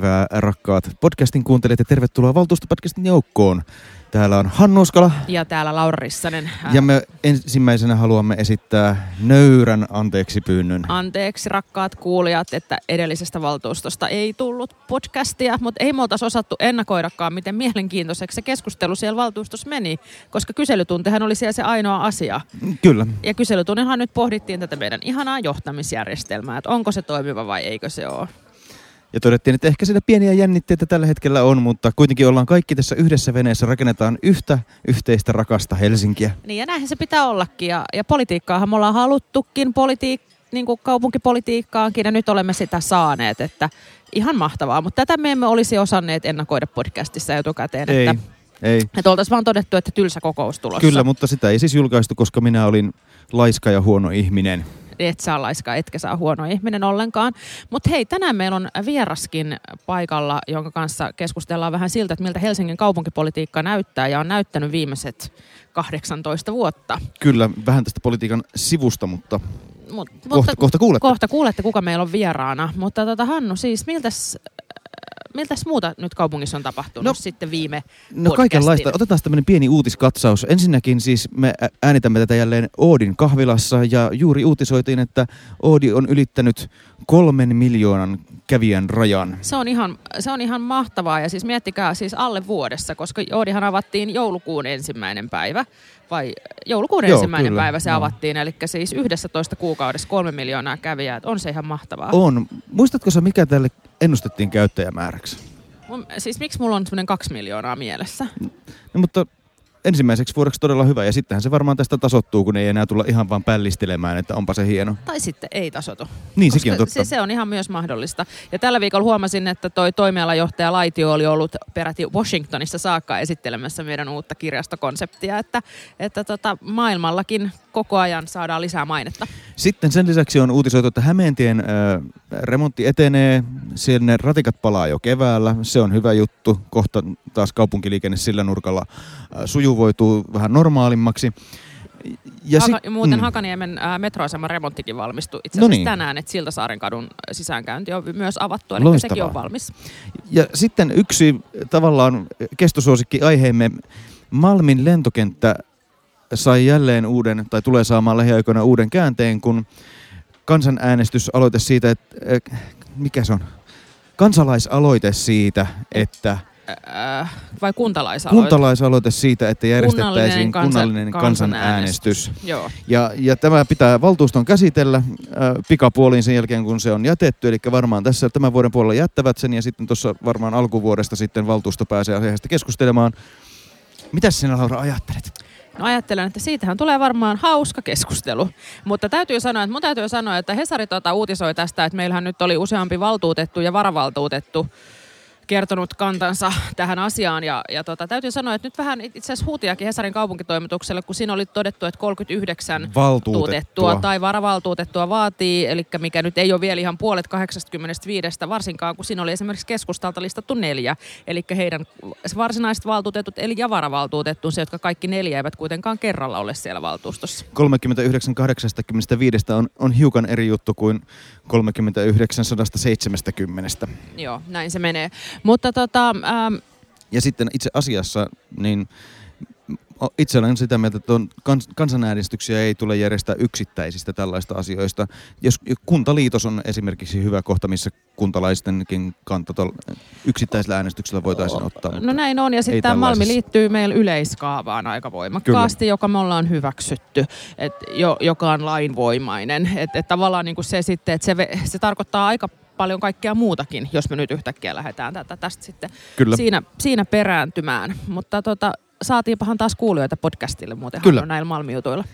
Päivää, rakkaat podcastin kuuntelijat ja tervetuloa valtuustopodcastin joukkoon. Täällä on Hannu Uskala. Ja täällä Laura Rissanen. Ja me ensimmäisenä haluamme esittää nöyrän anteeksi pyynnön. Anteeksi rakkaat kuulijat, että edellisestä valtuustosta ei tullut podcastia, mutta ei me oltaisi osattu ennakoidakaan, miten mielenkiintoiseksi se keskustelu siellä valtuustossa meni, koska kyselytuntihan oli siellä se ainoa asia. Kyllä. Ja kyselytunnihan nyt pohdittiin tätä meidän ihanaa johtamisjärjestelmää, että onko se toimiva vai eikö se ole. Ja todettiin, että ehkä siinä pieniä jännitteitä tällä hetkellä on, mutta kuitenkin ollaan kaikki tässä yhdessä veneessä, rakennetaan yhtä yhteistä rakasta Helsinkiä. Niin ja näinhän se pitää ollakin. Ja, ja politiikkaahan me ollaan haluttukin, politiik- niin kuin kaupunkipolitiikkaankin, ja nyt olemme sitä saaneet, että ihan mahtavaa. Mutta tätä me emme olisi osanneet ennakoida podcastissa etukäteen. Ei, että, ei. että oltaisiin vaan todettu, että tylsä kokous tulossa. Kyllä, mutta sitä ei siis julkaistu, koska minä olin laiska ja huono ihminen. Et saa laiskaa, etkä saa huono ihminen ollenkaan. Mutta hei, tänään meillä on vieraskin paikalla, jonka kanssa keskustellaan vähän siltä, että miltä Helsingin kaupunkipolitiikka näyttää ja on näyttänyt viimeiset 18 vuotta. Kyllä, vähän tästä politiikan sivusta, mutta Mut, kohta, kohta kuulette. Kohta kuulette, kuka meillä on vieraana. Mutta tota, Hannu, siis miltäs, miltäs muuta nyt kaupungissa on tapahtunut No- no, sitten viime No kaikenlaista. Otetaan tämmöinen pieni uutiskatsaus. Ensinnäkin siis me äänitämme tätä jälleen Oodin kahvilassa ja juuri uutisoitiin, että Oodi on ylittänyt kolmen miljoonan kävijän rajan. Se on, ihan, se on ihan mahtavaa ja siis miettikää siis alle vuodessa, koska Joodihan avattiin joulukuun ensimmäinen päivä. Vai joulukuun Joo, ensimmäinen kyllä, päivä se joo. avattiin, eli siis 11 kuukaudessa kolme miljoonaa kävijää. On se ihan mahtavaa. On. Muistatko sä, mikä tälle ennustettiin käyttäjämääräksi? Mun, siis miksi mulla on semmoinen kaksi miljoonaa mielessä? No, mutta ensimmäiseksi vuodeksi todella hyvä ja sittenhän se varmaan tästä tasottuu, kun ei enää tulla ihan vaan pällistelemään, että onpa se hieno. Tai sitten ei tasotu. Niin, sekin on totta. Se, se on ihan myös mahdollista. Ja tällä viikolla huomasin, että toi toimialajohtaja Laitio oli ollut peräti Washingtonissa saakka esittelemässä meidän uutta kirjastokonseptia, että, että tota, maailmallakin koko ajan saadaan lisää mainetta. Sitten sen lisäksi on uutisoitu, että Hämeentien ö, remontti etenee. Siellä ne ratikat palaa jo keväällä. Se on hyvä juttu. Kohta taas kaupunkiliikenne sillä nurkalla ö, sujuvoituu vähän normaalimmaksi. Ja sit- Haka, muuten mm. Hakaniemen ää, metroaseman remonttikin valmistui itse asiassa tänään, että Siltasaaren kadun sisäänkäynti on myös avattu, eli Loistavaa. sekin on valmis. Ja sitten yksi tavallaan kestosuosikki aiheemme. Malmin lentokenttä sai jälleen uuden, tai tulee saamaan lähiaikoina uuden käänteen, kun kansanäänestysaloite siitä, että äh, mikä se on? Kansalaisaloite siitä, että Ää, vai kuntalaisaloite? kuntalaisaloite siitä, että järjestettäisiin kansa- kunnallinen kansanäänestys. Joo. Ja, ja tämä pitää valtuuston käsitellä äh, pikapuoliin sen jälkeen, kun se on jätetty. Eli varmaan tässä tämän vuoden puolella jättävät sen ja sitten tuossa varmaan alkuvuodesta sitten valtuusto pääsee asiasta keskustelemaan. Mitäs sinä Laura ajattelet? No ajattelen, että siitähän tulee varmaan hauska keskustelu. Mutta täytyy sanoa, että mun täytyy sanoa, että Hesari tota uutisoi tästä, että meillähän nyt oli useampi valtuutettu ja varavaltuutettu kertonut kantansa tähän asiaan. Ja, ja tota, täytyy sanoa, että nyt vähän itse asiassa huutiakin Hesarin kaupunkitoimitukselle, kun siinä oli todettu, että 39 Valtuutettua. tai varavaltuutettua vaatii, eli mikä nyt ei ole vielä ihan puolet 85, varsinkaan kun siinä oli esimerkiksi keskustalta listattu neljä. Eli heidän varsinaiset valtuutetut, eli ja varavaltuutettunsa, jotka kaikki neljä eivät kuitenkaan kerralla ole siellä valtuustossa. 39-85 on, on hiukan eri juttu kuin 39-170. Joo, näin se menee. Mutta tota, ähm, Ja sitten itse asiassa, niin itse olen sitä mieltä, että on kans, kansanäänestyksiä ei tule järjestää yksittäisistä tällaista asioista. Jos Kuntaliitos on esimerkiksi hyvä kohta, missä kuntalaistenkin kanta tol- yksittäisellä äänestyksellä voitaisiin ottaa. no näin on, ja sitten tämä Malmi liittyy meillä yleiskaavaan aika voimakkaasti, Kyllä. joka me ollaan hyväksytty, et, jo, joka on lainvoimainen. Et, et tavallaan niin kuin se sitten, että se, se tarkoittaa aika paljon kaikkea muutakin, jos me nyt yhtäkkiä lähdetään tätä, tästä sitten Kyllä. siinä, siinä perääntymään. Mutta tota, saatiinpahan taas kuulijoita podcastille muuten Kyllä. Näillä Malmijutuilla.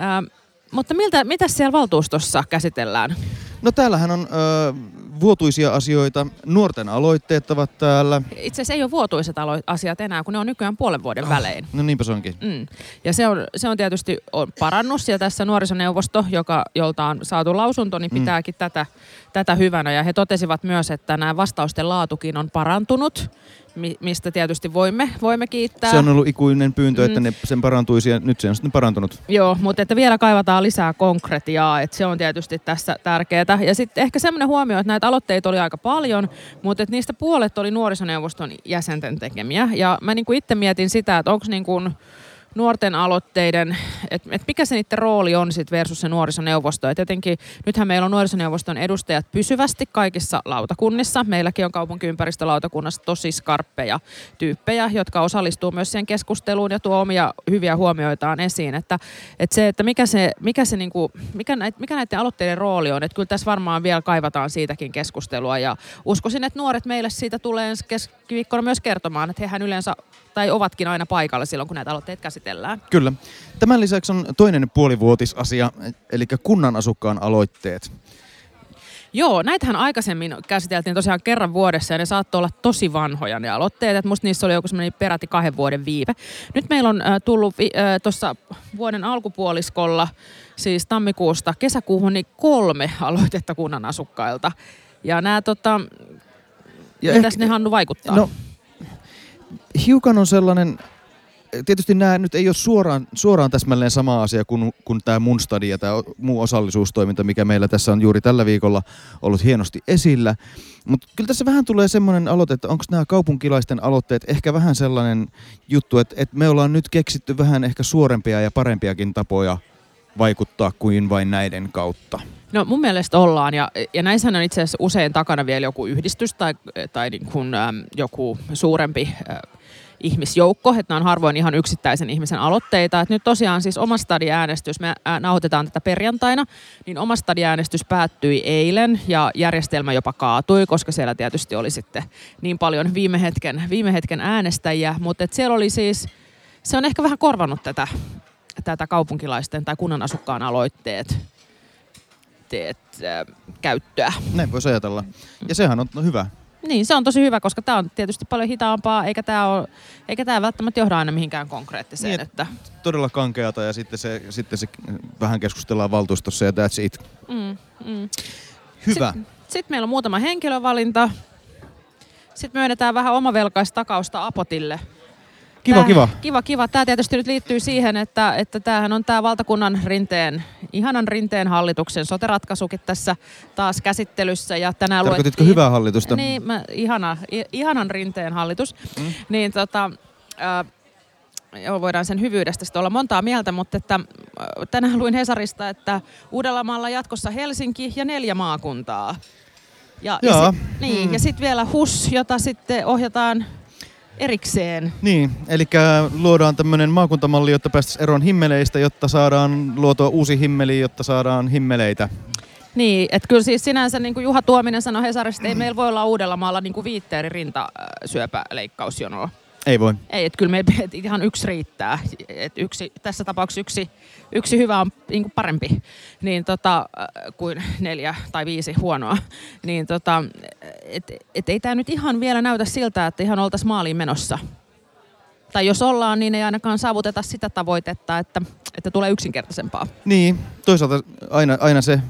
Ähm, mutta miltä, mitä siellä valtuustossa käsitellään? No täällähän on ö, vuotuisia asioita. Nuorten aloitteet ovat täällä. Itse asiassa ei ole vuotuiset alo- asiat enää, kun ne on nykyään puolen vuoden Ah. välein. No niinpä se onkin. Mm. Ja se on, se on tietysti on parannus ja tässä nuorisoneuvosto, joka, jolta on saatu lausunto, niin Mm. pitääkin tätä, tätä hyvänä. Ja he totesivat myös, että nämä vastausten laatukin on parantunut, mi- mistä tietysti voimme, voimme kiittää. Se on ollut ikuinen pyyntö, että Mm. ne sen parantuisi ja nyt se on sitten parantunut. Joo, mutta että vielä kaivataan lisää konkretiaa, että se on tietysti tässä tärkeää. Ja sitten ehkä semmoinen huomio, että näitä aloitteita oli aika paljon, mutta et niistä puolet oli nuorisoneuvoston jäsenten tekemiä. Ja mä niinku itse mietin sitä, että onko niinku nuorten aloitteiden, että et mikä se niiden rooli on sit versus se nuorisoneuvosto. Et jotenkin, nythän meillä on nuorisoneuvoston edustajat pysyvästi kaikissa lautakunnissa. Meilläkin on kaupunkiympäristölautakunnassa tosi skarppeja tyyppejä, jotka osallistuu myös siihen keskusteluun ja tuo omia hyviä huomioitaan esiin. Että, että se, että mikä, se, mikä, se niinku, mikä, näit, mikä näiden aloitteiden rooli on, että kyllä tässä varmaan vielä kaivataan siitäkin keskustelua ja uskoisin, että nuoret meille siitä tulee keskiviikkona myös kertomaan, että hehän yleensä tai ovatkin aina paikalla silloin, kun näitä aloitteita käsitellään. Kyllä. Tämän lisäksi on toinen puolivuotisasia, eli kunnan asukkaan aloitteet. Joo, näitähän aikaisemmin käsiteltiin tosiaan kerran vuodessa ja ne saattoi olla tosi vanhoja ne aloitteet. Että musta niissä oli joku semmoinen peräti kahden vuoden viive. Nyt meillä on äh, tullut äh, tuossa vuoden alkupuoliskolla, siis tammikuusta kesäkuuhun, niin kolme aloitetta kunnan asukkailta. Ja nämä tota, ja mitäs ehkä, ne Hannu vaikuttaa? No, hiukan on sellainen, tietysti nämä nyt ei ole suoraan, suoraan täsmälleen sama asia kuin, kuin tämä mun stadi ja tämä muu osallisuustoiminta, mikä meillä tässä on juuri tällä viikolla ollut hienosti esillä. Mutta kyllä tässä vähän tulee semmoinen aloite, että onko nämä kaupunkilaisten aloitteet ehkä vähän sellainen juttu, että, että me ollaan nyt keksitty vähän ehkä suorempia ja parempiakin tapoja vaikuttaa kuin vain näiden kautta. No mun mielestä ollaan, ja, ja näissä on itse asiassa usein takana vielä joku yhdistys tai, tai niin kuin, äm, joku suurempi äh, ihmisjoukko, että nämä on harvoin ihan yksittäisen ihmisen aloitteita. Et nyt tosiaan siis oma stadiäänestys, me nauhoitetaan tätä perjantaina, niin oma stadiäänestys päättyi eilen ja järjestelmä jopa kaatui, koska siellä tietysti oli sitten niin paljon viime hetken, viime hetken äänestäjiä, mutta siellä oli siis, se on ehkä vähän korvannut tätä, tätä kaupunkilaisten tai kunnan asukkaan aloitteet teet äh, käyttöä. Näin voisi ajatella. Ja sehän on no, hyvä. Niin, se on tosi hyvä, koska tämä on tietysti paljon hitaampaa, eikä tämä, ole, eikä tämä välttämättä johda aina mihinkään konkreettiseen. Niin, että... Todella kankeata ja sitten se, sitten se vähän keskustellaan valtuustossa ja that's it. Mm, mm. Hyvä. Sitten, sitten meillä on muutama henkilövalinta. Sitten myönnetään vähän omavelkaista takausta Apotille – Kiva, tää, kiva. Kiva, kiva. Tämä tietysti nyt liittyy siihen, että, että tämähän on tämä valtakunnan rinteen, ihanan rinteen hallituksen soteratkaisukin tässä taas käsittelyssä. Ja tänään Tarkoititko luettiin, hyvää hallitusta? Niin, mä, ihana, ihanan rinteen hallitus. Mm. Niin tota, äh, joo, voidaan sen hyvyydestä sitten olla montaa mieltä, mutta että, tänään luin Hesarista, että Uudellamaalla jatkossa Helsinki ja neljä maakuntaa. Ja, ja, sit, niin, mm. ja sitten vielä HUS, jota sitten ohjataan erikseen. Niin, eli luodaan tämmöinen maakuntamalli, jotta päästäisiin eroon himmeleistä, jotta saadaan luotua uusi himmeli, jotta saadaan himmeleitä. Niin, että kyllä siis sinänsä niin kuin Juha Tuominen sanoi Hesarista, että ei meillä voi olla Uudellamaalla niin kuin viitteeri rintasyöpäleikkausjonoa. Ei voi. Ei, että kyllä meillä ihan yksi riittää. Et yksi, tässä tapauksessa yksi, yksi hyvä on niin kuin parempi niin tota, äh, kuin neljä tai viisi huonoa. Niin tota, et, et ei tämä nyt ihan vielä näytä siltä, että ihan oltaisiin maaliin menossa. Tai jos ollaan, niin ei ainakaan saavuteta sitä tavoitetta, että, että tulee yksinkertaisempaa. Niin, toisaalta aina, aina se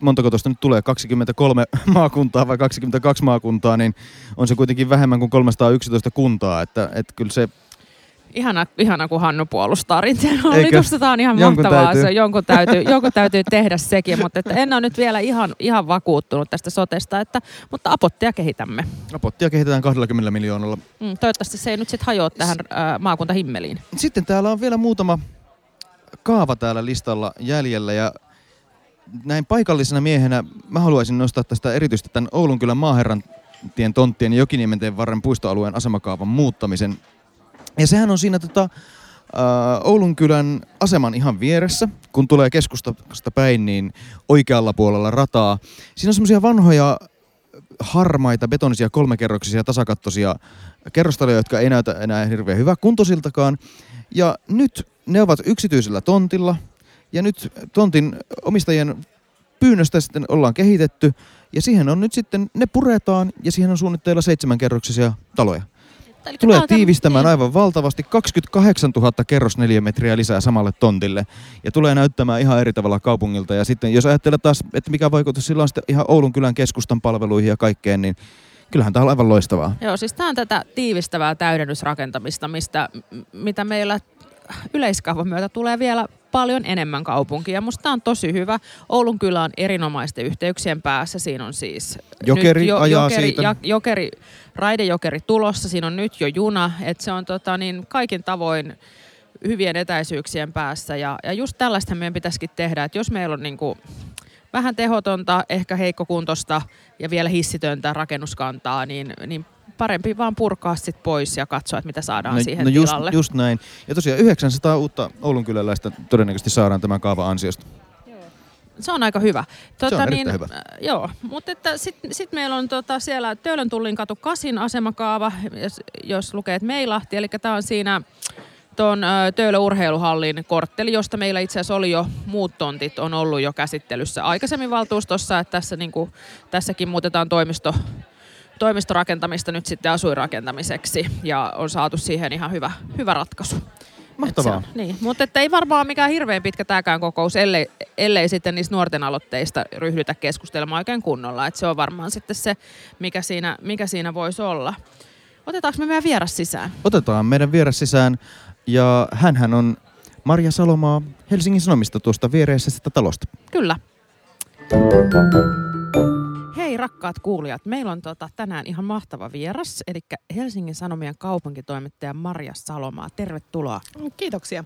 montako tuosta nyt tulee, 23 maakuntaa vai 22 maakuntaa, niin on se kuitenkin vähemmän kuin 311 kuntaa, että, että kyllä se Ihana, ihana, kun Hannu puolustaa rinteen hallitusta. Tämä on ihan jonkun mahtavaa. Täytyy. Se, jonkun, täytyy, jonkun täytyy tehdä sekin, mutta että en ole nyt vielä ihan, ihan vakuuttunut tästä sotesta. Että, mutta apottia kehitämme. Apottia kehitetään 20 miljoonalla. Mm, toivottavasti se ei nyt sitten hajoa tähän äh, maakuntahimmeliin. Sitten täällä on vielä muutama kaava täällä listalla jäljellä ja näin paikallisena miehenä mä haluaisin nostaa tästä erityisesti tämän Oulunkylän maaherran tien tonttien ja Jokiniementeen varren puistoalueen asemakaavan muuttamisen. Ja sehän on siinä tota, uh, Oulunkylän aseman ihan vieressä, kun tulee keskustasta päin, niin oikealla puolella rataa. Siinä on semmoisia vanhoja harmaita, betonisia, kolmekerroksisia, tasakattoisia kerrostaloja, jotka ei näytä enää hirveän hyvä kuntosiltakaan. Ja nyt ne ovat yksityisellä tontilla, ja nyt tontin omistajien pyynnöstä sitten ollaan kehitetty. Ja siihen on nyt sitten, ne puretaan ja siihen on suunnitteilla seitsemänkerroksisia taloja. Eli Tulee tiivistämään niin. aivan valtavasti 28 000 kerrosneliömetriä lisää samalle tontille. Ja tulee näyttämään ihan eri tavalla kaupungilta. Ja sitten jos ajattelee taas, että mikä vaikutus sillä on sitten ihan Oulun kylän keskustan palveluihin ja kaikkeen, niin kyllähän tämä on aivan loistavaa. Joo, siis tämä on tätä tiivistävää täydennysrakentamista, mistä, mitä meillä yleiskaavan myötä tulee vielä paljon enemmän kaupunkia. Musta on tosi hyvä. Oulun kylä on erinomaisten yhteyksien päässä. Siinä on siis Jokeri nyt ajaa jokeri, siitä. Ja, jokeri, raidejokeri tulossa. Siinä on nyt jo juna. että se on tota, niin, kaikin tavoin hyvien etäisyyksien päässä. Ja, ja just tällaista meidän pitäisikin tehdä, että jos meillä on niin kuin, vähän tehotonta, ehkä heikkokuntosta ja vielä hissitöntä rakennuskantaa, niin, niin parempi vaan purkaa sit pois ja katsoa, että mitä saadaan no, siihen no just, tilalle. just näin. Ja tosiaan 900 uutta Oulun kyläläistä todennäköisesti saadaan tämän kaavan ansiosta. Se on aika hyvä. Tota, on erittäin niin, hyvä. äh, Joo, mutta sitten sit meillä on tota, siellä Töölön tullin katu kasin asemakaava, jos, jos lukee, että Meilahti, eli tämä on siinä tuon Töölön urheiluhallin kortteli, josta meillä itse asiassa oli jo muut tontit, on ollut jo käsittelyssä aikaisemmin valtuustossa, että tässä, niin kuin, tässäkin muutetaan toimisto, toimistorakentamista nyt sitten asuinrakentamiseksi ja on saatu siihen ihan hyvä, hyvä ratkaisu. Mahtavaa. On- Niin, mutta että ei varmaan mikään hirveän pitkä tämäkään kokous, ellei, ellei sitten niistä nuorten aloitteista ryhdytä keskustelemaan oikein kunnolla. Et se on varmaan sitten se, mikä siinä, mikä siinä voisi olla. Otetaanko me meidän vieras sisään? Otetaan meidän vieras sisään ja hänhän on Marja Salomaa Helsingin Sanomista tuosta viereisestä talosta. Kyllä. Hei rakkaat kuulijat, meillä on tota, tänään ihan mahtava vieras, eli Helsingin Sanomien kaupunkitoimittaja Marja Salomaa. Tervetuloa. Kiitoksia.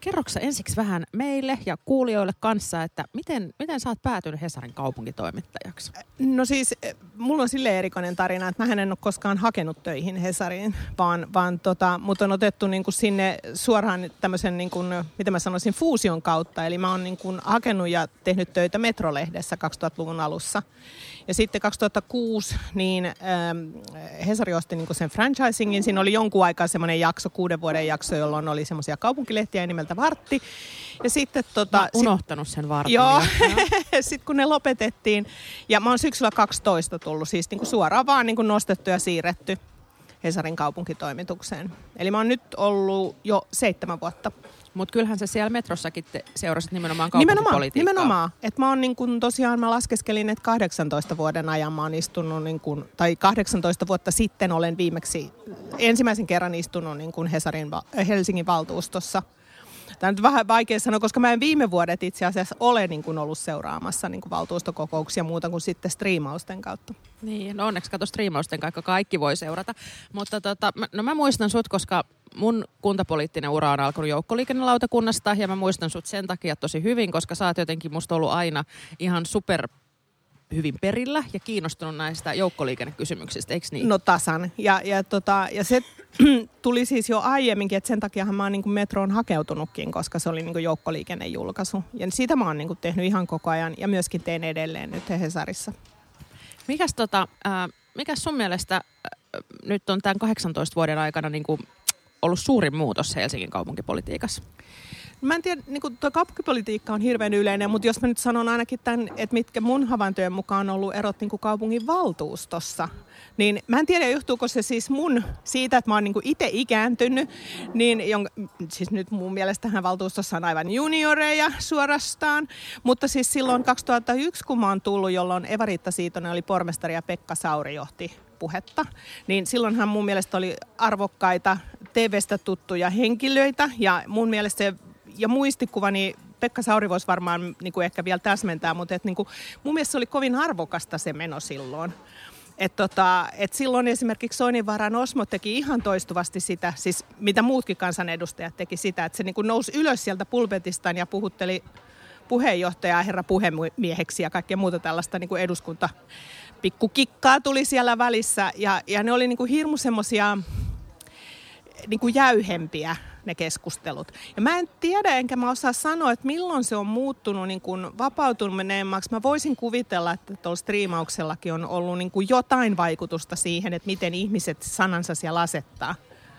Kerroksä ensiksi vähän meille ja kuulijoille kanssa, että miten, miten sä oot päätynyt Hesarin kaupunkitoimittajaksi? No siis eh, mulla on sille erikoinen tarina, että mä en ole koskaan hakenut töihin Hesariin, vaan, vaan tota, mut on otettu niin kuin sinne suoraan tämmöisen, niin kuin, mitä mä sanoisin, fuusion kautta. Eli mä oon niin kuin hakenut ja tehnyt töitä Metrolehdessä 2000-luvun alussa. Ja sitten 2006 niin ähm, Hesari osti niin sen franchisingin. Siinä oli jonkun aikaa semmoinen jakso, kuuden vuoden jakso, jolloin oli semmoisia kaupunkilehtiä nimeltä Vartti. Ja sitten tota, Mä unohtanut sen vartin. Joo, jo. sitten kun ne lopetettiin, ja mä oon syksyllä 12 tullut, siis niin kuin suoraan vaan niin kuin nostettu ja siirretty Hesarin kaupunkitoimitukseen. Eli mä oon nyt ollut jo seitsemän vuotta. Mutta kyllähän sä siellä metrossakin te seurasit nimenomaan Nimenomaan, kaupunkipolitiikkaa. nimenomaan. Että mä oon niin kuin, tosiaan, mä laskeskelin, että 18 vuoden ajan mä oon istunut, niin kuin, tai 18 vuotta sitten olen viimeksi ensimmäisen kerran istunut niin kuin Hesarin, Helsingin valtuustossa. Tämä on nyt vähän vaikea sanoa, koska mä en viime vuodet itse asiassa ole niin kuin ollut seuraamassa niin kuin valtuustokokouksia muuta kuin sitten striimausten kautta. Niin, no onneksi kato striimausten kaikka kaikki voi seurata. Mutta tota, no mä muistan sut, koska mun kuntapoliittinen ura on alkanut joukkoliikennelautakunnasta ja mä muistan sut sen takia tosi hyvin, koska sä oot jotenkin musta ollut aina ihan super hyvin perillä ja kiinnostunut näistä joukkoliikennekysymyksistä, eikö niin? No tasan. Ja, ja, tota, ja se tuli siis jo aiemminkin, että sen takiahan mä oon niin kuin metroon hakeutunutkin, koska se oli niin kuin joukkoliikennejulkaisu. Ja sitä mä oon niin kuin tehnyt ihan koko ajan ja myöskin teen edelleen nyt Hesarissa. Mikäs, tota, äh, mikäs sun mielestä äh, nyt on tämän 18 vuoden aikana niin kuin ollut suurin muutos Helsingin kaupunkipolitiikassa? Mä en tiedä, niin tuo kaupunkipolitiikka on hirveän yleinen, mutta jos mä nyt sanon ainakin tämän, että mitkä mun havaintojen mukaan on ollut erot niin kuin kaupungin valtuustossa, niin mä en tiedä, johtuuko se siis mun siitä, että mä oon niin itse ikääntynyt, niin jonka, siis nyt mun mielestähän valtuustossa on aivan junioreja suorastaan, mutta siis silloin 2001, kun mä oon tullut, jolloin Eva-Riitta Siitonen oli pormestari ja Pekka Sauri johti puhetta, niin silloinhan mun mielestä oli arvokkaita TV-stä tuttuja henkilöitä ja mun mielestä se ja muistikuvani Pekka Sauri voisi varmaan niin kuin ehkä vielä täsmentää, mutta et, niin kuin, mun mielestä se oli kovin arvokasta se meno silloin. Et tota, et silloin esimerkiksi Soininvaaran Osmo teki ihan toistuvasti sitä, siis mitä muutkin kansanedustajat teki sitä, että se niin kuin nousi ylös sieltä pulpetistaan ja puhutteli puheenjohtajaa herra puhemieheksi ja kaikkea muuta tällaista niin kuin eduskunta pikkukikkaa tuli siellä välissä ja, ja ne oli niin kuin hirmu semmoisia niin kuin jäyhempiä ne keskustelut. Ja mä en tiedä, enkä mä osaa sanoa, että milloin se on muuttunut niin kuin vapautuneemmaksi. Mä voisin kuvitella, että tuolla striimauksellakin on ollut niin kuin jotain vaikutusta siihen, että miten ihmiset sanansa siellä asettaa.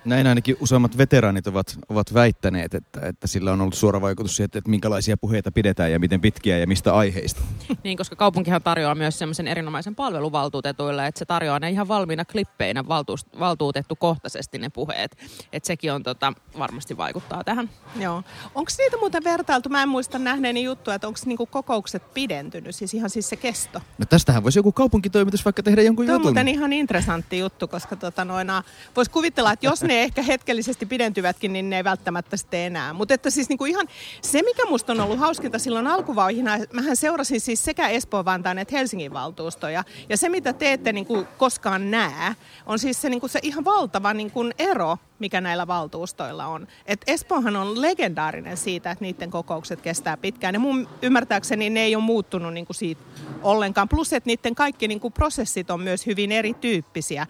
Näin ainakin useammat veteraanit ovat, ovat väittäneet, että, että sillä on ollut suora vaikutus siihen, että, että minkälaisia puheita pidetään ja miten pitkiä ja mistä aiheista. Niin, koska kaupunkihan tarjoaa myös semmoisen erinomaisen palvelun valtuutetuille, että se tarjoaa ne ihan valmiina klippeinä valtuus, valtuutettu kohtaisesti ne puheet. Että sekin on tota, varmasti vaikuttaa tähän. Joo. Onko niitä muuten vertailtu? Mä en muista nähneeni juttua, että onko niinku kokoukset pidentynyt, siis ihan siis se kesto. No tästähän voisi joku kaupunkitoimitus vaikka tehdä jonkun Tuo on jutun. muuten ihan interessantti juttu, koska tota noina, voisi kuvitella, että jos ne ehkä hetkellisesti pidentyvätkin, niin ne ei välttämättä sitten enää. Mutta että siis niinku ihan se, mikä musta on ollut hauskinta silloin alkuvaiheena, mähän seurasin siis sekä Espoon, Vantaan että Helsingin valtuustoja. Ja se, mitä te ette niinku koskaan näe, on siis se, niinku se ihan valtava niinku ero, mikä näillä valtuustoilla on. Et Espoohan on legendaarinen siitä, että niiden kokoukset kestää pitkään. Ja mun ymmärtääkseni ne ei ole muuttunut niinku siitä ollenkaan. Plus, että niiden kaikki niinku prosessit on myös hyvin erityyppisiä.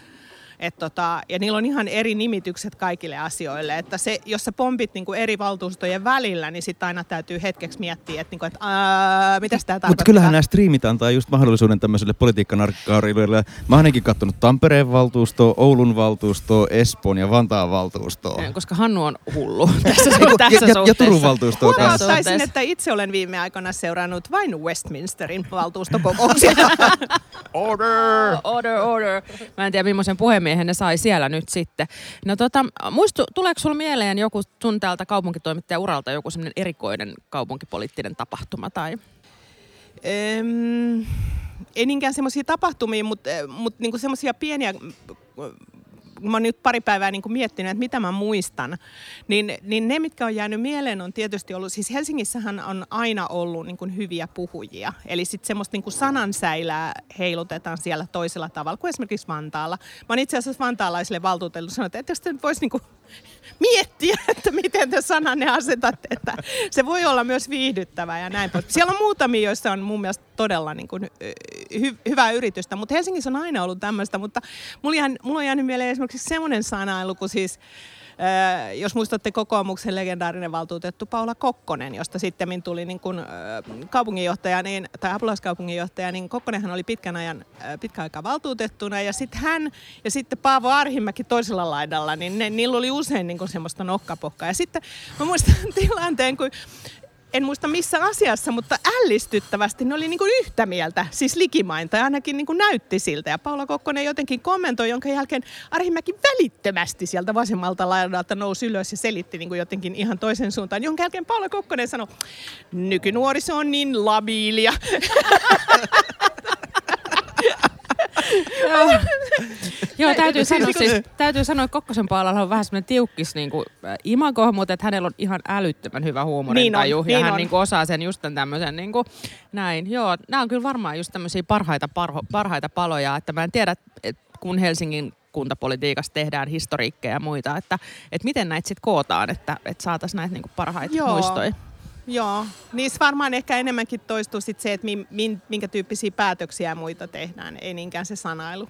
Et tota, ja niillä on ihan eri nimitykset kaikille asioille. Että se, jos sä pompit niinku eri valtuustojen välillä, niin sitten aina täytyy hetkeksi miettiä, että niinku, et, mitä tämä tarkoittaa. Mutta kyllähän nämä striimit antaa just mahdollisuuden tämmöiselle politiikkanarkkaarille. Mä oon ainakin kattonut Tampereen valtuustoa, Oulun valtuustoa, Espoon ja Vantaan valtuustoa. Koska Hannu on hullu tässä, ja, tässä ja, ja Turun valtuustoa kanssa. Huomauttaisin, että itse olen viime aikoina seurannut vain Westminsterin valtuustokokouksia. order! Order, order. Mä en tiedä, millaisen puhemiehen ne sai siellä nyt sitten. No tota, muistu, tuleeko sulla mieleen joku sun täältä kaupunkitoimittajan uralta joku semmoinen erikoinen kaupunkipoliittinen tapahtuma tai? Öm, ei niinkään semmoisia tapahtumia, mutta, mutta niinku semmoisia pieniä mä oon nyt pari päivää niin kuin miettinyt, että mitä mä muistan, niin, niin ne, mitkä on jäänyt mieleen, on tietysti ollut, siis Helsingissähän on aina ollut niin kuin hyviä puhujia. Eli sitten semmoista niin kuin sanansäilää heilutetaan siellä toisella tavalla kuin esimerkiksi Vantaalla. Mä oon itse asiassa vantaalaisille valtuutellut sanonut, että te voisi niin kuin miettiä, että miten te sananne asetatte, että se voi olla myös viihdyttävää ja näin. Siellä on muutamia, joissa on mun mielestä todella niin kuin, hy- hyvää yritystä, mutta Helsingissä on aina ollut tämmöistä, mutta mulla, mulla on jäänyt mieleen esimerkiksi semmoinen sanailu, kun siis jos muistatte kokoomuksen legendaarinen valtuutettu Paula Kokkonen, josta sitten tuli niin kuin, kaupunginjohtaja, niin, tai apulaiskaupunginjohtaja, niin Kokkonenhan oli pitkän ajan, pitkän aikaa valtuutettuna, ja sitten hän ja sitten Paavo Arhimäki toisella laidalla, niin ne, niillä oli usein niin kuin semmoista nokkapokkaa. Ja sitten mä muistan tilanteen, kun en muista missä asiassa, mutta ällistyttävästi ne oli niin kuin yhtä mieltä, siis likimainta, ja ainakin niin kuin näytti siltä. Ja Paula Kokkonen jotenkin kommentoi, jonka jälkeen Arhimäki välittömästi sieltä vasemmalta laidalta nousi ylös ja selitti niin kuin jotenkin ihan toisen suuntaan, jonka jälkeen Paula Kokkonen sanoi, nykynuoriso on niin labiilia. Joo, täytyy sanoa, siis, täytyy sanoa, että Kokkosen Paalalla on vähän semmoinen tiukkis niin kuin, äh, imago, mutta että hänellä on ihan älyttömän hyvä huumorintaju. Niin on, ja niin hän on. Niin kuin, osaa sen just tämmöisen niin kuin, näin. Joo, nämä on kyllä varmaan just tämmöisiä parhaita, parho, parhaita paloja, että mä en tiedä, että kun Helsingin kuntapolitiikassa tehdään historiikkeja ja muita, että, että miten näitä sitten kootaan, että, että saataisiin näitä niin parhaita Joo. muistoja. Joo, niissä varmaan ehkä enemmänkin toistuu sit se, että minkä tyyppisiä päätöksiä muita tehdään, ei niinkään se sanailu.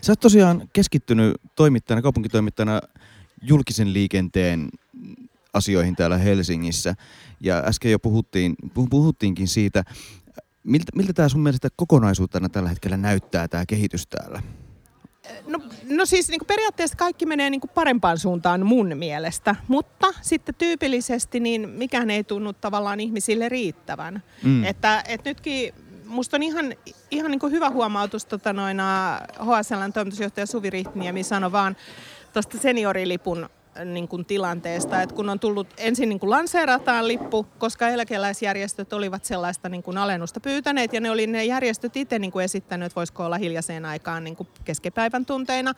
Sä oot tosiaan keskittynyt toimittajana, kaupunkitoimittajana julkisen liikenteen asioihin täällä Helsingissä. Ja äsken jo puhuttiin, puhuttiinkin siitä, miltä, miltä tämä sun mielestä kokonaisuutena tällä hetkellä näyttää tämä kehitys täällä? No, no siis niin periaatteessa kaikki menee niin parempaan suuntaan mun mielestä, mutta sitten tyypillisesti niin mikään ei tunnu tavallaan ihmisille riittävän. Mm. Että, että nytkin musta on ihan, ihan niin hyvä huomautus tota noina HSLn toimitusjohtaja Suvi Rihtniemi sanoi vaan tuosta seniorilipun niin kuin tilanteesta, että kun on tullut ensin niin kuin lanseerataan lippu, koska eläkeläisjärjestöt olivat sellaista niin kuin alennusta pyytäneet ja ne oli ne järjestöt itse niin kuin esittänyt, että voisiko olla hiljaiseen aikaan niin kuin keskipäivän tunteina.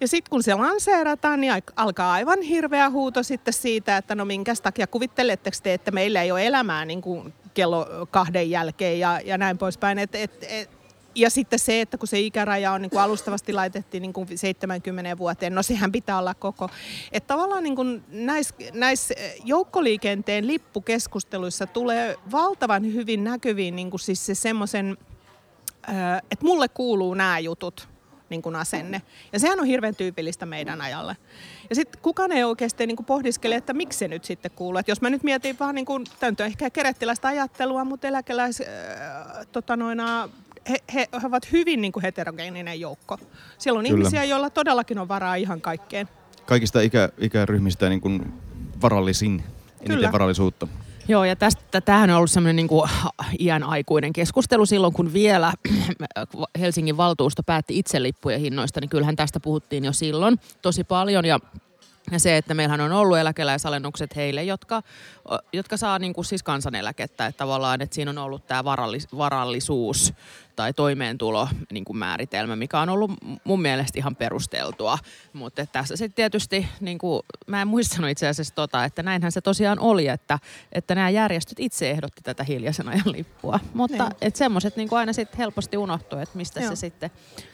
Ja sitten kun se lanseerataan, niin alkaa aivan hirveä huuto sitten siitä, että no minkä takia kuvitteletteko te, että meillä ei ole elämää niin kuin kello kahden jälkeen ja, ja näin poispäin. Et, et, et, ja sitten se, että kun se ikäraja on niin kuin alustavasti laitettiin niin kuin 70 vuoteen, no sehän pitää olla koko. Että tavallaan niin näissä näis joukkoliikenteen lippukeskusteluissa tulee valtavan hyvin näkyviin niin kuin siis se semmoisen, että mulle kuuluu nämä jutut niin kuin asenne. Ja sehän on hirveän tyypillistä meidän ajalle. Ja sitten kukaan ei oikeasti niin kuin pohdiskele, että miksi se nyt sitten kuuluu. Et jos mä nyt mietin vaan, niin kuin, tämä on ehkä kerettiläistä ajattelua, mutta eläkeläis, äh, tota noina, he, he, he ovat hyvin niin kuin heterogeeninen joukko. Siellä on Kyllä. ihmisiä, joilla todellakin on varaa ihan kaikkeen. Kaikista ikä, ikäryhmistä niin kuin varallisin, eniten Kyllä. varallisuutta. Joo, ja tästä, tämähän on ollut semmoinen niin kuin iän aikuinen keskustelu silloin, kun vielä Helsingin valtuusto päätti itse lippujen hinnoista, niin kyllähän tästä puhuttiin jo silloin tosi paljon. Ja ja se, että meillähän on ollut eläkeläisalennukset heille, jotka, jotka saa niin kuin siis kansaneläkettä. Että tavallaan, että siinä on ollut tämä varallis, varallisuus tai toimeentulo niin kuin määritelmä, mikä on ollut mun mielestä ihan perusteltua. Mutta tässä sitten tietysti, niin kuin, mä en muistanut itse asiassa tota, että näinhän se tosiaan oli, että, että nämä järjestöt itse ehdotti tätä hiljaisen ajan lippua. Mutta niin. että semmoiset niin aina sitten helposti unohtuu, että mistä se, sitten,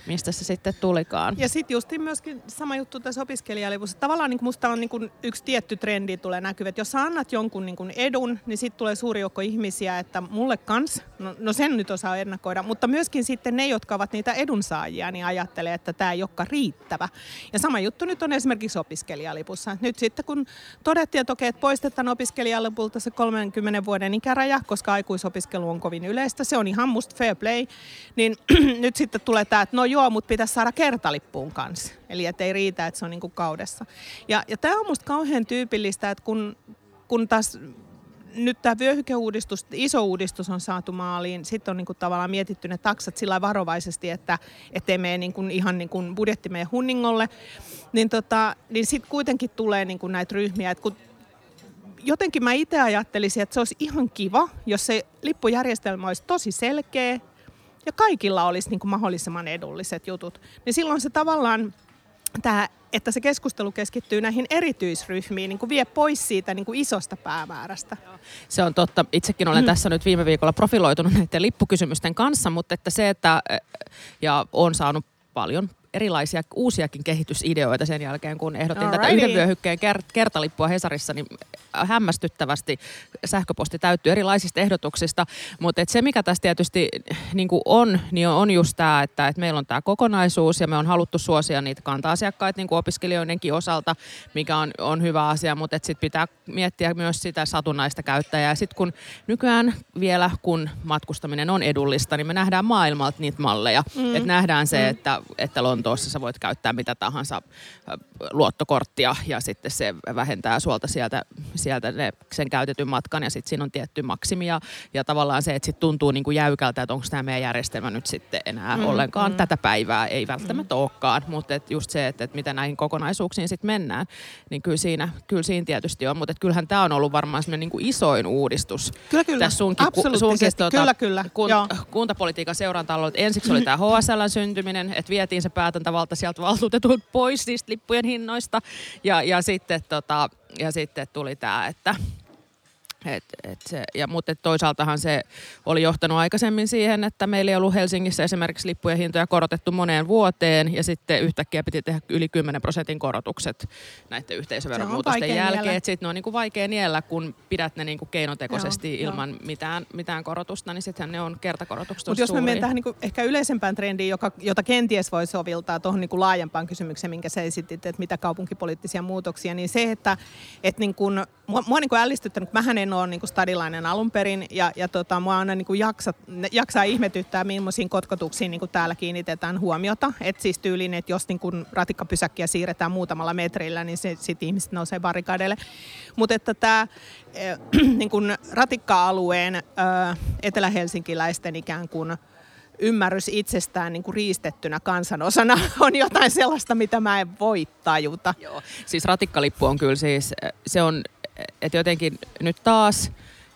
mistä se sitten tulikaan. Ja sitten just myöskin sama juttu tässä opiskelijalipussa. Tavallaan niin musta on niin kuin yksi tietty trendi tulee näkyvä, että jos sä annat jonkun niin kuin edun, niin sitten tulee suuri joukko ihmisiä, että mulle kans, no, no sen nyt osaa ennakoida, mutta myöskin sitten ne, jotka ovat niitä edunsaajia, niin ajattelee, että tämä ei olekaan riittävä. Ja sama juttu nyt on esimerkiksi opiskelijalipussa. Nyt sitten kun todettiin, että okei, että poistetaan opiskelijalipulta se 30 vuoden ikäraja, koska aikuisopiskelu on kovin yleistä, se on ihan musta fair play, niin nyt sitten tulee tämä, että no joo, mutta pitäisi saada kertalippuun kanssa. Eli että ei riitä, että se on niin kuin kaudessa. Ja, ja tämä on musta kauhean tyypillistä, että kun, kun taas nyt tämä vyöhykeuudistus, iso uudistus on saatu maaliin. Sitten on niin kuin tavallaan mietitty ne taksat sillä varovaisesti, että ettei mene niin kuin ihan niin kuin budjetti mene hunningolle. Niin, tota, niin sitten kuitenkin tulee niin kuin näitä ryhmiä. Että kun jotenkin mä itse ajattelisin, että se olisi ihan kiva, jos se lippujärjestelmä olisi tosi selkeä ja kaikilla olisi niin kuin mahdollisimman edulliset jutut. Niin silloin se tavallaan tämä, että se keskustelu keskittyy näihin erityisryhmiin, niin kuin vie pois siitä niin kuin isosta päämäärästä. Se on totta. Itsekin olen mm. tässä nyt viime viikolla profiloitunut näiden lippukysymysten kanssa, mutta että se, että ja on saanut paljon erilaisia uusiakin kehitysideoita sen jälkeen, kun ehdotin Alrighty. tätä yhden vyöhykkeen kertalippua Hesarissa, niin hämmästyttävästi sähköposti täyttyy erilaisista ehdotuksista. Mutta se, mikä tässä tietysti niin on, niin on just tämä, että, että meillä on tämä kokonaisuus ja me on haluttu suosia niitä kanta-asiakkaita niin kuin opiskelijoidenkin osalta, mikä on, on hyvä asia, mutta sitten pitää miettiä myös sitä satunnaista käyttäjää. Sitten kun nykyään vielä, kun matkustaminen on edullista, niin me nähdään maailmalta niitä malleja. Mm. Että nähdään se, mm. että, että Lontoossa sä voit käyttää mitä tahansa luottokorttia ja sitten se vähentää suolta sieltä, sieltä ne, sen käytetyn matkan ja sitten siinä on tietty maksimi ja, ja tavallaan se, että sitten tuntuu niin kuin jäykältä, että onko tämä meidän järjestelmä nyt sitten enää mm, ollenkaan mm. tätä päivää, ei välttämättä mm. olekaan, mutta et just se, että, että miten näihin kokonaisuuksiin sitten mennään, niin kyllä siinä, kyllä siinä tietysti on, mutta kyllähän tämä on ollut varmaan semmoinen niin kuin isoin uudistus. Kyllä, kyllä. Tässä sunkin, sunkin tuota, kyllä, kyllä. Kun, kuntapolitiikan seuranta Ensiksi oli tämä HSL syntyminen, että vietiin se päätäntävalta sieltä valtuutetut pois niistä lippujen hinnoista. Ja, ja, sitten, tota, ja sitten tuli tämä, että et, et se, ja, mutta et toisaaltahan se oli johtanut aikaisemmin siihen, että meillä ei ollut Helsingissä esimerkiksi lippujen hintoja korotettu moneen vuoteen ja sitten yhtäkkiä piti tehdä yli 10 prosentin korotukset näiden yhteisöveromuutosten jälkeen. Sitten ne on niin kuin vaikea niellä, kun pidät ne niin kuin keinotekoisesti joo, ilman jo. Mitään, mitään korotusta, niin sittenhän ne on kertakorotukset Mutta jos me mennään tähän niin kuin ehkä yleisempään trendiin, joka, jota kenties voi soviltaa tuohon niin kuin laajempaan kysymykseen, minkä sä esitit, että mitä kaupunkipoliittisia muutoksia, niin se, että, että niin kuin, mua, mua niin kuin ällistyttänyt, mähän en ole niin stadilainen alun perin ja, ja tota, mua aina niin jaksa, jaksaa ihmetyttää, millaisiin kotkotuksiin niin täällä kiinnitetään huomiota. Että siis tyyliin, että jos niin ratikkapysäkkiä siirretään muutamalla metrillä, niin sitten ihmiset nousee barrikadeille. Mutta että tämä äh, niin ratikka-alueen äh, etelä-helsinkiläisten ikään kuin ymmärrys itsestään niin kuin riistettynä kansanosana on jotain sellaista, mitä mä en voi tajuta. Joo, siis ratikkalippu on kyllä siis, se on että jotenkin nyt taas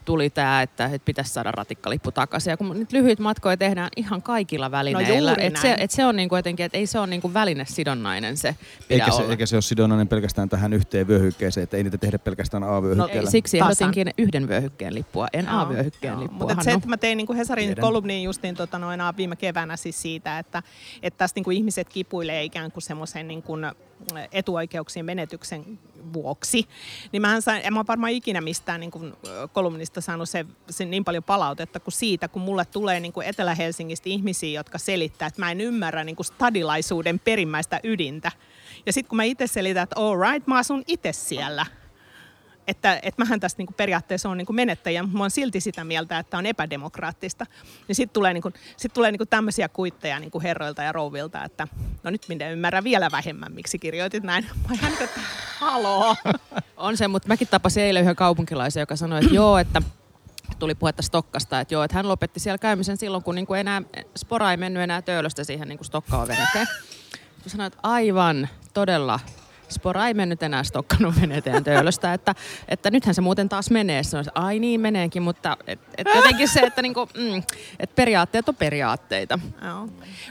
tuli tämä, että, että pitäisi saada ratikkalippu takaisin. Ja kun nyt lyhyitä matkoja tehdään ihan kaikilla välineillä. No että se, että se on niin kuin jotenkin, että ei se ole niin kuin välinesidonnainen se eikä se, eikä se ole sidonnainen pelkästään tähän yhteen vyöhykkeeseen, että ei niitä tehdä pelkästään A-vyöhykkeellä. No, siksi ehdotinkin yhden vyöhykkeen lippua, en no, A-vyöhykkeen lippua. Mutta se, että mä tein niin kuin Hesarin Tiedän. kolumniin justiin tota noin, viime keväänä siis siitä, että, että tästä niin kuin ihmiset kipuilee ikään kuin semmoisen niin kuin etuoikeuksien menetyksen vuoksi, niin mä sain, en mä varmaan ikinä mistään niin kuin kolumnista saanut se, se niin paljon palautetta kuin siitä, kun mulle tulee niin kuin Etelä-Helsingistä ihmisiä, jotka selittää, että mä en ymmärrä niin kuin stadilaisuuden perimmäistä ydintä. Ja sitten kun mä itse selitän, että all right, mä asun itse siellä – että, että mähän tästä niin periaatteessa on niin menettäjä, mutta mä oon silti sitä mieltä, että on epädemokraattista. Niin sitten tulee, niin kuin, sit tulee niin kuin tämmöisiä kuitteja niin kuin herroilta ja rouvilta, että no nyt minä ymmärrän vielä vähemmän, miksi kirjoitit näin. Mä ihan että haloo. On se, mutta mäkin tapasin eilen yhden kaupunkilaisen, joka sanoi, että joo, että tuli puhetta Stokkasta, että joo, että hän lopetti siellä käymisen silloin, kun niin kuin enää, spora ei mennyt enää töölöstä siihen niin kuin Stokkaan veneteen. Että aivan, todella Spora ei mennyt enää Stokkanun veneteen töölöstä, että, että nythän se muuten taas menee. Se on, ai niin meneekin, mutta et, et jotenkin se, että niinku, mm, et periaatteet on periaatteita.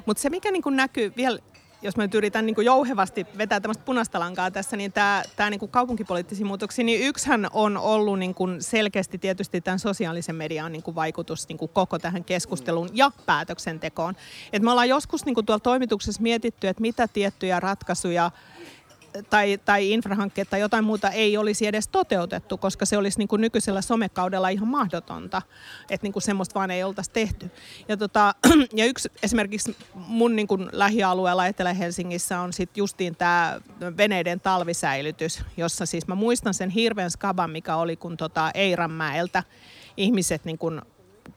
Mutta se mikä niinku näkyy vielä jos mä nyt yritän niin jouhevasti vetää tämmöistä punaista lankaa tässä, niin tämä, tämä niin kaupunkipoliittisia niin yksihän on ollut niin kuin selkeästi tietysti tämän sosiaalisen median niin kuin vaikutus niin kuin koko tähän keskusteluun ja päätöksentekoon. Et me ollaan joskus niin kuin tuolla toimituksessa mietitty, että mitä tiettyjä ratkaisuja tai, tai infrahankkeet tai jotain muuta ei olisi edes toteutettu, koska se olisi niin kuin nykyisellä somekaudella ihan mahdotonta, että niin kuin semmoista vaan ei oltaisi tehty. Ja, tota, ja yksi esimerkiksi mun niin kuin lähialueella Etelä-Helsingissä on sitten justiin tämä veneiden talvisäilytys, jossa siis mä muistan sen hirveän skaban, mikä oli kun tota Eiranmäeltä ihmiset niin kuin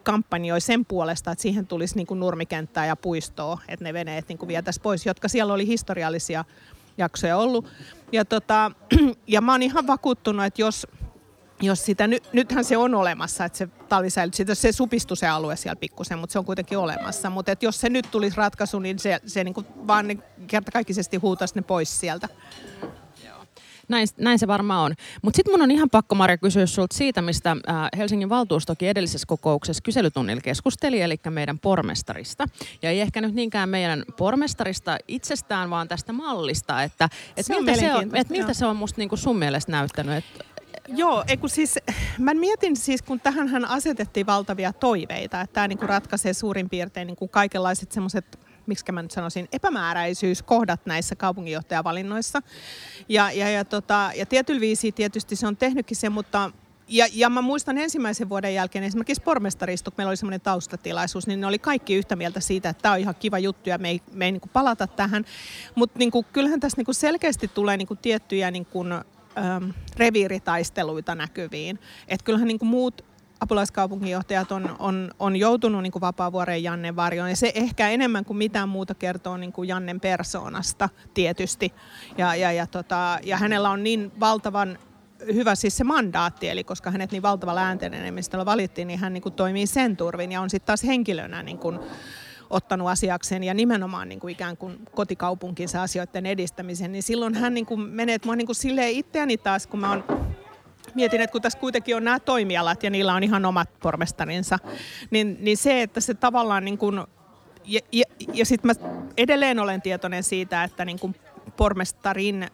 kampanjoi sen puolesta, että siihen tulisi niin kuin nurmikenttää ja puistoa, että ne veneet niin kuin vietäisiin pois, jotka siellä oli historiallisia jaksoja ollut. Ja, tota, ja mä oon ihan vakuuttunut, että jos, jos sitä, ny, nythän se on olemassa, että se talvisäilyt, sitä, se supistuu se alue siellä pikkusen, mutta se on kuitenkin olemassa. Mutta jos se nyt tulisi ratkaisu, niin se, se niin kuin vaan niin kertakaikkisesti huutaisi ne pois sieltä. Näin, näin se varmaan on. Mutta sitten mun on ihan pakko, Marja, kysyä sinulta siitä, mistä äh, Helsingin valtuustokin edellisessä kokouksessa kyselytunnilla keskusteli, eli meidän pormestarista. Ja ei ehkä nyt niinkään meidän pormestarista itsestään, vaan tästä mallista, että et se miltä, se on, et miltä se on musta niinku sun mielestä näyttänyt, että Joo, ei kun siis, mä mietin siis, kun tähän hän asetettiin valtavia toiveita, että tämä niinku ratkaisee suurin piirtein niinku kaikenlaiset semmoiset miksi mä nyt sanoisin, epämääräisyyskohdat näissä kaupunginjohtajavalinnoissa. Ja, ja, ja, tota, ja tietyllä viisi tietysti se on tehnytkin se, mutta ja, ja mä muistan ensimmäisen vuoden jälkeen esimerkiksi pormestaristut, meillä oli semmoinen taustatilaisuus, niin ne oli kaikki yhtä mieltä siitä, että tämä on ihan kiva juttu ja me ei, me ei niin palata tähän. Mutta niin kyllähän tässä niin selkeästi tulee niin tiettyjä niin kuin, ähm, reviiritaisteluita näkyviin. Että kyllähän niin muut apulaiskaupunginjohtajat on, on, on joutunut niin Vapaavuoren Jannen varjoon. Ja se ehkä enemmän kuin mitään muuta kertoo niin kuin Jannen persoonasta tietysti. Ja, ja, ja, tota, ja hänellä on niin valtavan hyvä siis se mandaatti, eli koska hänet niin valtavalla äänten enemmistöllä valittiin, niin hän niin kuin toimii sen turvin ja on sitten taas henkilönä niin kuin ottanut asiakseen ja nimenomaan niin kuin ikään kuin kotikaupunkinsa asioiden edistämisen, niin silloin hän niin kuin menee, että mä niin kuin silleen itseäni taas, kun mä oon mietin, että kun tässä kuitenkin on nämä toimialat ja niillä on ihan omat pormestarinsa, niin, niin se, että se tavallaan niin kuin, ja, ja, ja sitten mä edelleen olen tietoinen siitä, että niin kuin pormestarin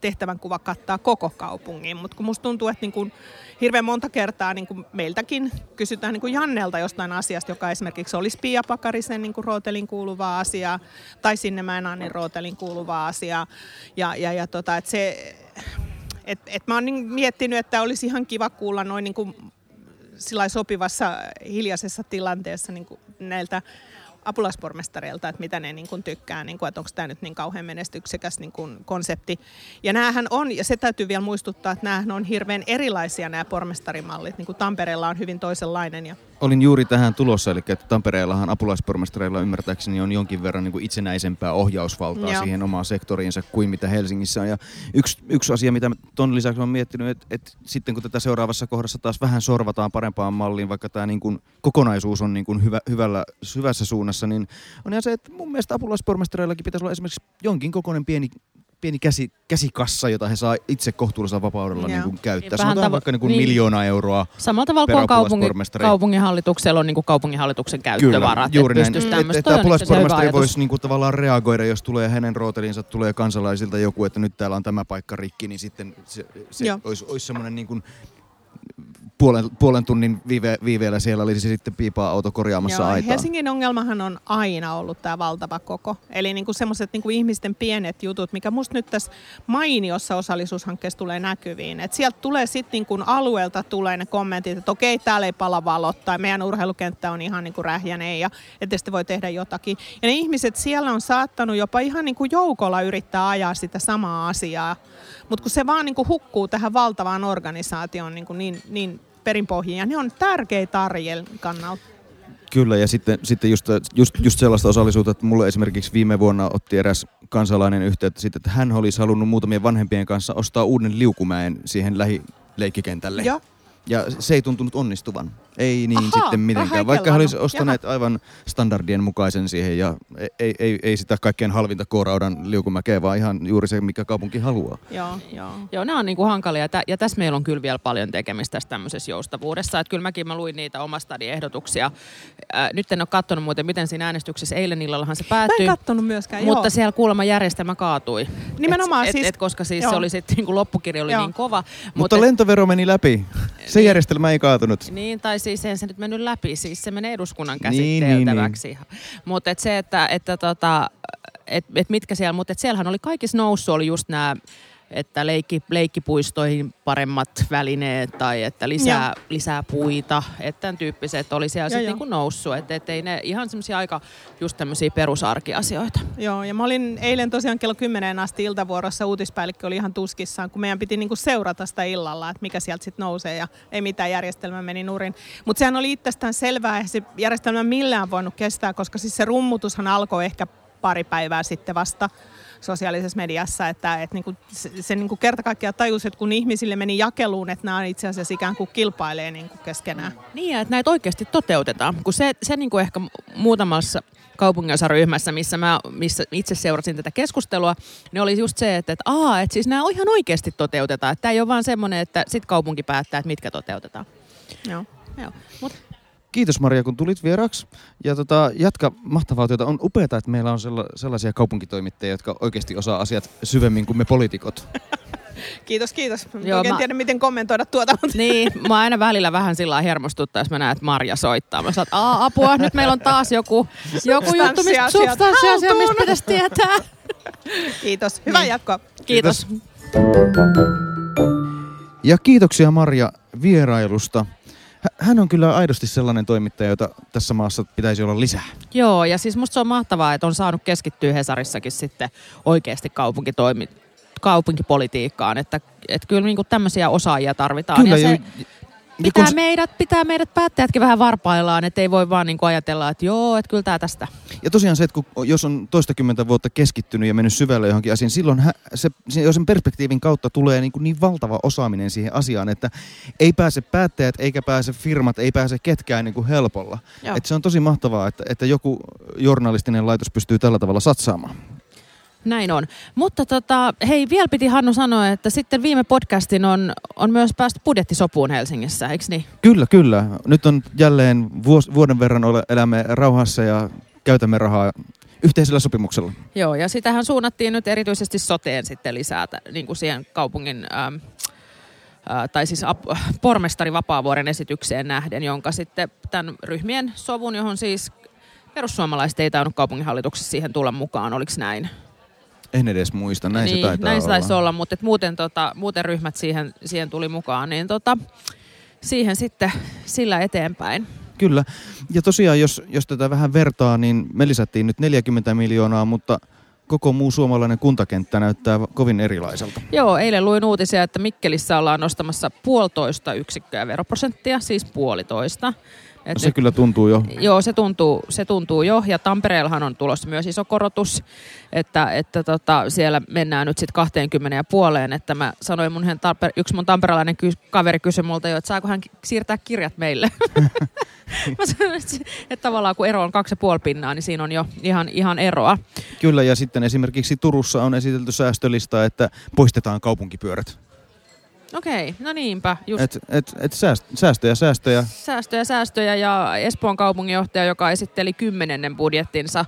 tehtävänkuva kattaa koko kaupungin, mutta kun musta tuntuu, että niin kuin hirveän monta kertaa niin kuin meiltäkin kysytään niin kuin Jannelta jostain asiasta, joka esimerkiksi olisi Pia Pakarisen niin kuin rootelin kuuluvaa asiaa tai sinne Mäenannin rootelin kuuluvaa asiaa. Ja, ja, ja tota, että se, et, et mä oon niin miettinyt, että olisi ihan kiva kuulla noin niin kuin sopivassa hiljaisessa tilanteessa niin kuin näiltä apulaispormestareilta, että mitä ne niin kuin tykkää, niin kuin, että onko tämä nyt niin kauhean menestyksekäs niin kuin konsepti. Ja näähän on, ja se täytyy vielä muistuttaa, että näähän on hirveän erilaisia nämä pormestarimallit. Niin kuin Tampereella on hyvin toisenlainen ja olin juuri tähän tulossa, eli että Tampereellahan apulaispormestareilla ymmärtääkseni on jonkin verran niin kuin itsenäisempää ohjausvaltaa Joo. siihen omaan sektoriinsa kuin mitä Helsingissä on. Ja yksi, yksi asia, mitä tuon lisäksi olen miettinyt, että, että sitten kun tätä seuraavassa kohdassa taas vähän sorvataan parempaan malliin, vaikka tämä niin kuin kokonaisuus on niin kuin hyvä, hyvällä, hyvässä suunnassa, niin on ihan se, että mun mielestä apulaispormestareillakin pitäisi olla esimerkiksi jonkin kokoinen pieni pieni käsi, käsikassa, jota he saa itse kohtuullisella vapaudella niin kuin käyttää. Vähän Sanotaan tavo- vaikka niin kuin niin, miljoona euroa Samalla tavalla kuin kaupungi, kaupunginhallituksella on niin kuin kaupunginhallituksen käyttövarat. Kyllä, juuri näin. Että et, apulaispormestari voisi niin kuin tavallaan reagoida, jos tulee hänen rootelinsa, tulee kansalaisilta joku, että nyt täällä on tämä paikka rikki, niin sitten se, se olisi, olisi semmoinen niin kuin puolen, puolen tunnin viive, viiveellä siellä oli se sitten piipaa auto korjaamassa Joo, aitaa. Helsingin ongelmahan on aina ollut tämä valtava koko. Eli niinku semmoiset niinku ihmisten pienet jutut, mikä musta nyt tässä mainiossa osallisuushankkeessa tulee näkyviin. Et sieltä tulee sitten niinku alueelta tulee ne kommentit, että okei, täällä ei pala valot tai meidän urheilukenttä on ihan niinku rähjäneen ja että sitten voi tehdä jotakin. Ja ne ihmiset siellä on saattanut jopa ihan niinku joukolla yrittää ajaa sitä samaa asiaa. Mutta kun se vaan niinku hukkuu tähän valtavaan organisaatioon niinku niin, niin perinpohjiin ja ne on tärkeitä arjen kannalta. Kyllä, ja sitten, sitten just, just, just sellaista osallisuutta, että mulle esimerkiksi viime vuonna otti eräs kansalainen yhteyttä siitä, että hän olisi halunnut muutamien vanhempien kanssa ostaa uuden liukumäen siihen lähileikkikentälle. Ja. Ja se ei tuntunut onnistuvan. Ei niin Ahaa, sitten mitenkään, vaikka he olisi ostaneet aivan standardien mukaisen siihen ja ei, ei, ei sitä kaikkein halvinta kooraudan liukumäkeä, vaan ihan juuri se, mikä kaupunki haluaa. Joo, joo. Joo, nämä on niinku hankalia. Ja tässä meillä on kyllä vielä paljon tekemistä tässä tämmöisessä joustavuudessa. Että kyllä mäkin mä luin niitä omastadi ehdotuksia. Nyt en ole katsonut muuten, miten siinä äänestyksessä eilen illallahan se Mä päättyi. en kattonut myöskään, Mutta joo. siellä kuulemma järjestelmä kaatui. Nimenomaan et, siis- Et, et, koska siis joo. se oli sitten niinku loppukirja oli Joo. niin kova. Mutta et- lentovero meni läpi. Se Niin. järjestelmä ei kaatunut. Niin, tai siis ei se nyt mennyt läpi, siis se menee eduskunnan Niin, niin, käsiteltäväksi. Niin, Mutta et se, että, että tota, et, et mitkä siellä, mutta et siellähän oli kaikissa noussut, oli just nämä että leikki, leikkipuistoihin paremmat välineet tai että lisää, lisää puita, että tämän tyyppiset oli siellä sitten niinku noussut. Että et ei ne ihan semmoisia aika just tämmöisiä perusarkiasioita. Joo, ja mä olin eilen tosiaan kello 10 asti iltavuorossa, uutispäällikkö oli ihan tuskissaan, kun meidän piti niinku seurata sitä illalla, että mikä sieltä sitten nousee ja ei mitään järjestelmä meni nurin. Mutta sehän oli itsestään selvää, että se järjestelmä millään voinut kestää, koska siis se rummutushan alkoi ehkä pari päivää sitten vasta sosiaalisessa mediassa, että, että niinku se, se niinku kerta kaikkiaan tajusi, että kun ihmisille meni jakeluun, että nämä itse asiassa ikään kuin kilpailee niinku keskenään. Niin, ja että näitä oikeasti toteutetaan. Kun se, se niin kuin ehkä muutamassa kaupunginosaryhmässä, missä mä missä itse seurasin tätä keskustelua, niin oli just se, että, että, aa, että siis nämä ihan oikeasti toteutetaan. Että tämä ei ole vaan semmoinen, että sit kaupunki päättää, että mitkä toteutetaan. Joo. Joo. Mut, Kiitos Maria, kun tulit vieraksi. Ja tota, jatka mahtavaa työtä. On upeaa, että meillä on sella, sellaisia kaupunkitoimittajia, jotka oikeasti osaa asiat syvemmin kuin me poliitikot. Kiitos, kiitos. Joo, oikein mä- tiedä, miten kommentoida tuota, mutta niin, mä aina välillä vähän sillä lailla hermostuttaa, jos mä näen, että Marja soittaa. Mä että aa, apua, nyt meillä on taas joku, joku juttu, mistä substanssiasia, mistä pitäisi tietää. kiitos. Hyvää Niin. jatkoa. Kiitos. Ja kiitoksia Marja vierailusta. Hä- Hän on kyllä aidosti sellainen toimittaja, jota tässä maassa pitäisi olla lisää. Joo, ja siis musta se on mahtavaa, että on saanut keskittyä Hesarissakin sitten oikeasti kaupunkitoimi, kaupunkipolitiikkaan, että, että kyllä niin tämmöisiä osaajia tarvitaan. Kyllä, ja ja- se ja pitää, kun- meidät, pitää meidät päättäjätkin vähän varpaillaan, että ei voi vaan niin ajatella, että joo, että kyllä tämä tästä. Ja tosiaan se, että kun, jos on toistakymmentä vuotta keskittynyt ja mennyt syvälle johonkin asiaan, silloin hä, se, se, sen perspektiivin kautta tulee niin, kuin niin valtava osaaminen siihen asiaan, että ei pääse päättäjät, eikä pääse firmat, ei pääse ketkään niin kuin helpolla. Joo. Et se on tosi mahtavaa, että, että joku journalistinen laitos pystyy tällä tavalla satsaamaan. Näin on. Mutta tota, hei, vielä piti Hannu sanoa, että sitten viime podcastin on, on myös päästy budjettisopuun Helsingissä, eikö niin? Kyllä, kyllä. Nyt on jälleen vuos, vuoden verran ole, elämme rauhassa ja käytämme rahaa yhteisellä sopimuksella. Joo, ja sitähän suunnattiin nyt erityisesti soteen sitten lisää, niin kuin siihen kaupungin, ähm, äh, tai siis pormestari Vapaavuoren esitykseen nähden, jonka sitten tämän ryhmien sovun, johon siis perussuomalaiset ei tainnut kaupunginhallituksessa siihen tulla mukaan, oliko näin? En edes muista, näin niin, se taitaa näin se olla. taisi olla, mutta et muuten, tota, muuten ryhmät siihen, siihen tuli mukaan, niin tota, siihen sitten sillä eteenpäin. Kyllä. Ja tosiaan, jos, jos tätä vähän vertaa, niin me lisättiin nyt 40 miljoonaa, mutta koko muu suomalainen kuntakenttä näyttää kovin erilaiselta. Joo, eilen luin uutisia, että Mikkelissä ollaan nostamassa puolitoista yksikköä veroprosenttia, siis puolitoista. Et No se nyt- kyllä tuntuu jo. Joo, se tuntuu, se tuntuu jo. Ja Tampereellahan on tulossa myös iso korotus, että, että tota, siellä mennään nyt sitten 20 ja puoleen. Että mä sanoin, mun Tamper- yksi mun tamperelainen ky- kaveri kysyi multa jo, että saako hän siirtää kirjat meille. mä sanoin, että, että tavallaan kun ero on kaksi ja puoli pinnaa, niin siinä on jo ihan, ihan eroa. Kyllä, ja sitten esimerkiksi Turussa on esitelty säästölista, että poistetaan kaupunkipyörät. Okei, no niinpä. Just Et, et, et sääst, säästöjä, säästöjä. säästöjä, säästöjä ja Espoon kaupunginjohtaja, joka esitteli kymmenennen budjettinsa,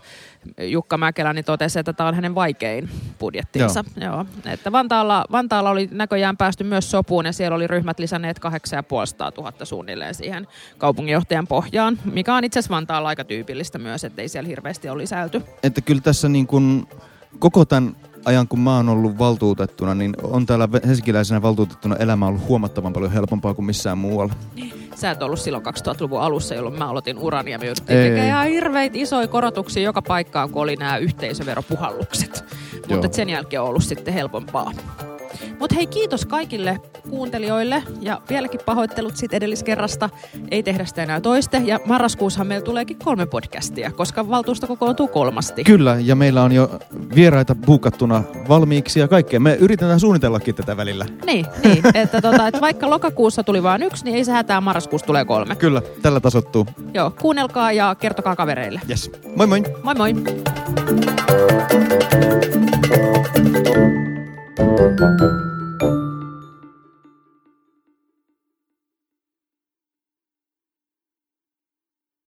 Jukka Mäkelä, niin totesi, että tämä on hänen vaikein budjettinsa. Joo. Joo. Että Vantaalla, Vantaalla oli näköjään päästy myös sopuun ja siellä oli ryhmät lisänneet 8500 000 suunnilleen siihen kaupunginjohtajan pohjaan, mikä on itse asiassa Vantaalla aika tyypillistä myös, ettei siellä hirveästi ole lisäilty. Että kyllä tässä niin kuin koko tämän ajan, kun mä oon ollut valtuutettuna, niin on täällä helsinkiläisenä valtuutettuna elämä ollut huomattavan paljon helpompaa kuin missään muualla. Sä et ollut silloin 2000-luvun alussa, jolloin mä aloitin urani ja me jouduttiin tekemään ihan hirveitä isoja korotuksia joka paikkaan, kun oli nämä yhteisöveropuhallukset. Mutta sen jälkeen on ollut sitten helpompaa. Mutta hei, kiitos kaikille kuuntelijoille ja vieläkin pahoittelut siitä edelliskerrasta. Ei tehdä sitä enää toiste. Ja marraskuussahan meillä tuleekin kolme podcastia, koska valtuusto kokoontuu kolmasti. Kyllä, ja meillä on jo vieraita buukattuna valmiiksi ja kaikkea. Me yritetään suunnitellakin tätä välillä. Niin, niin että, tota, että vaikka lokakuussa tuli vain yksi, niin ei se hätää, marraskuussa tulee kolme. Kyllä, tällä tasottuu. Joo, kuunnelkaa ja kertokaa kavereille. Yes. Moi moi! Moi moi! Thank you.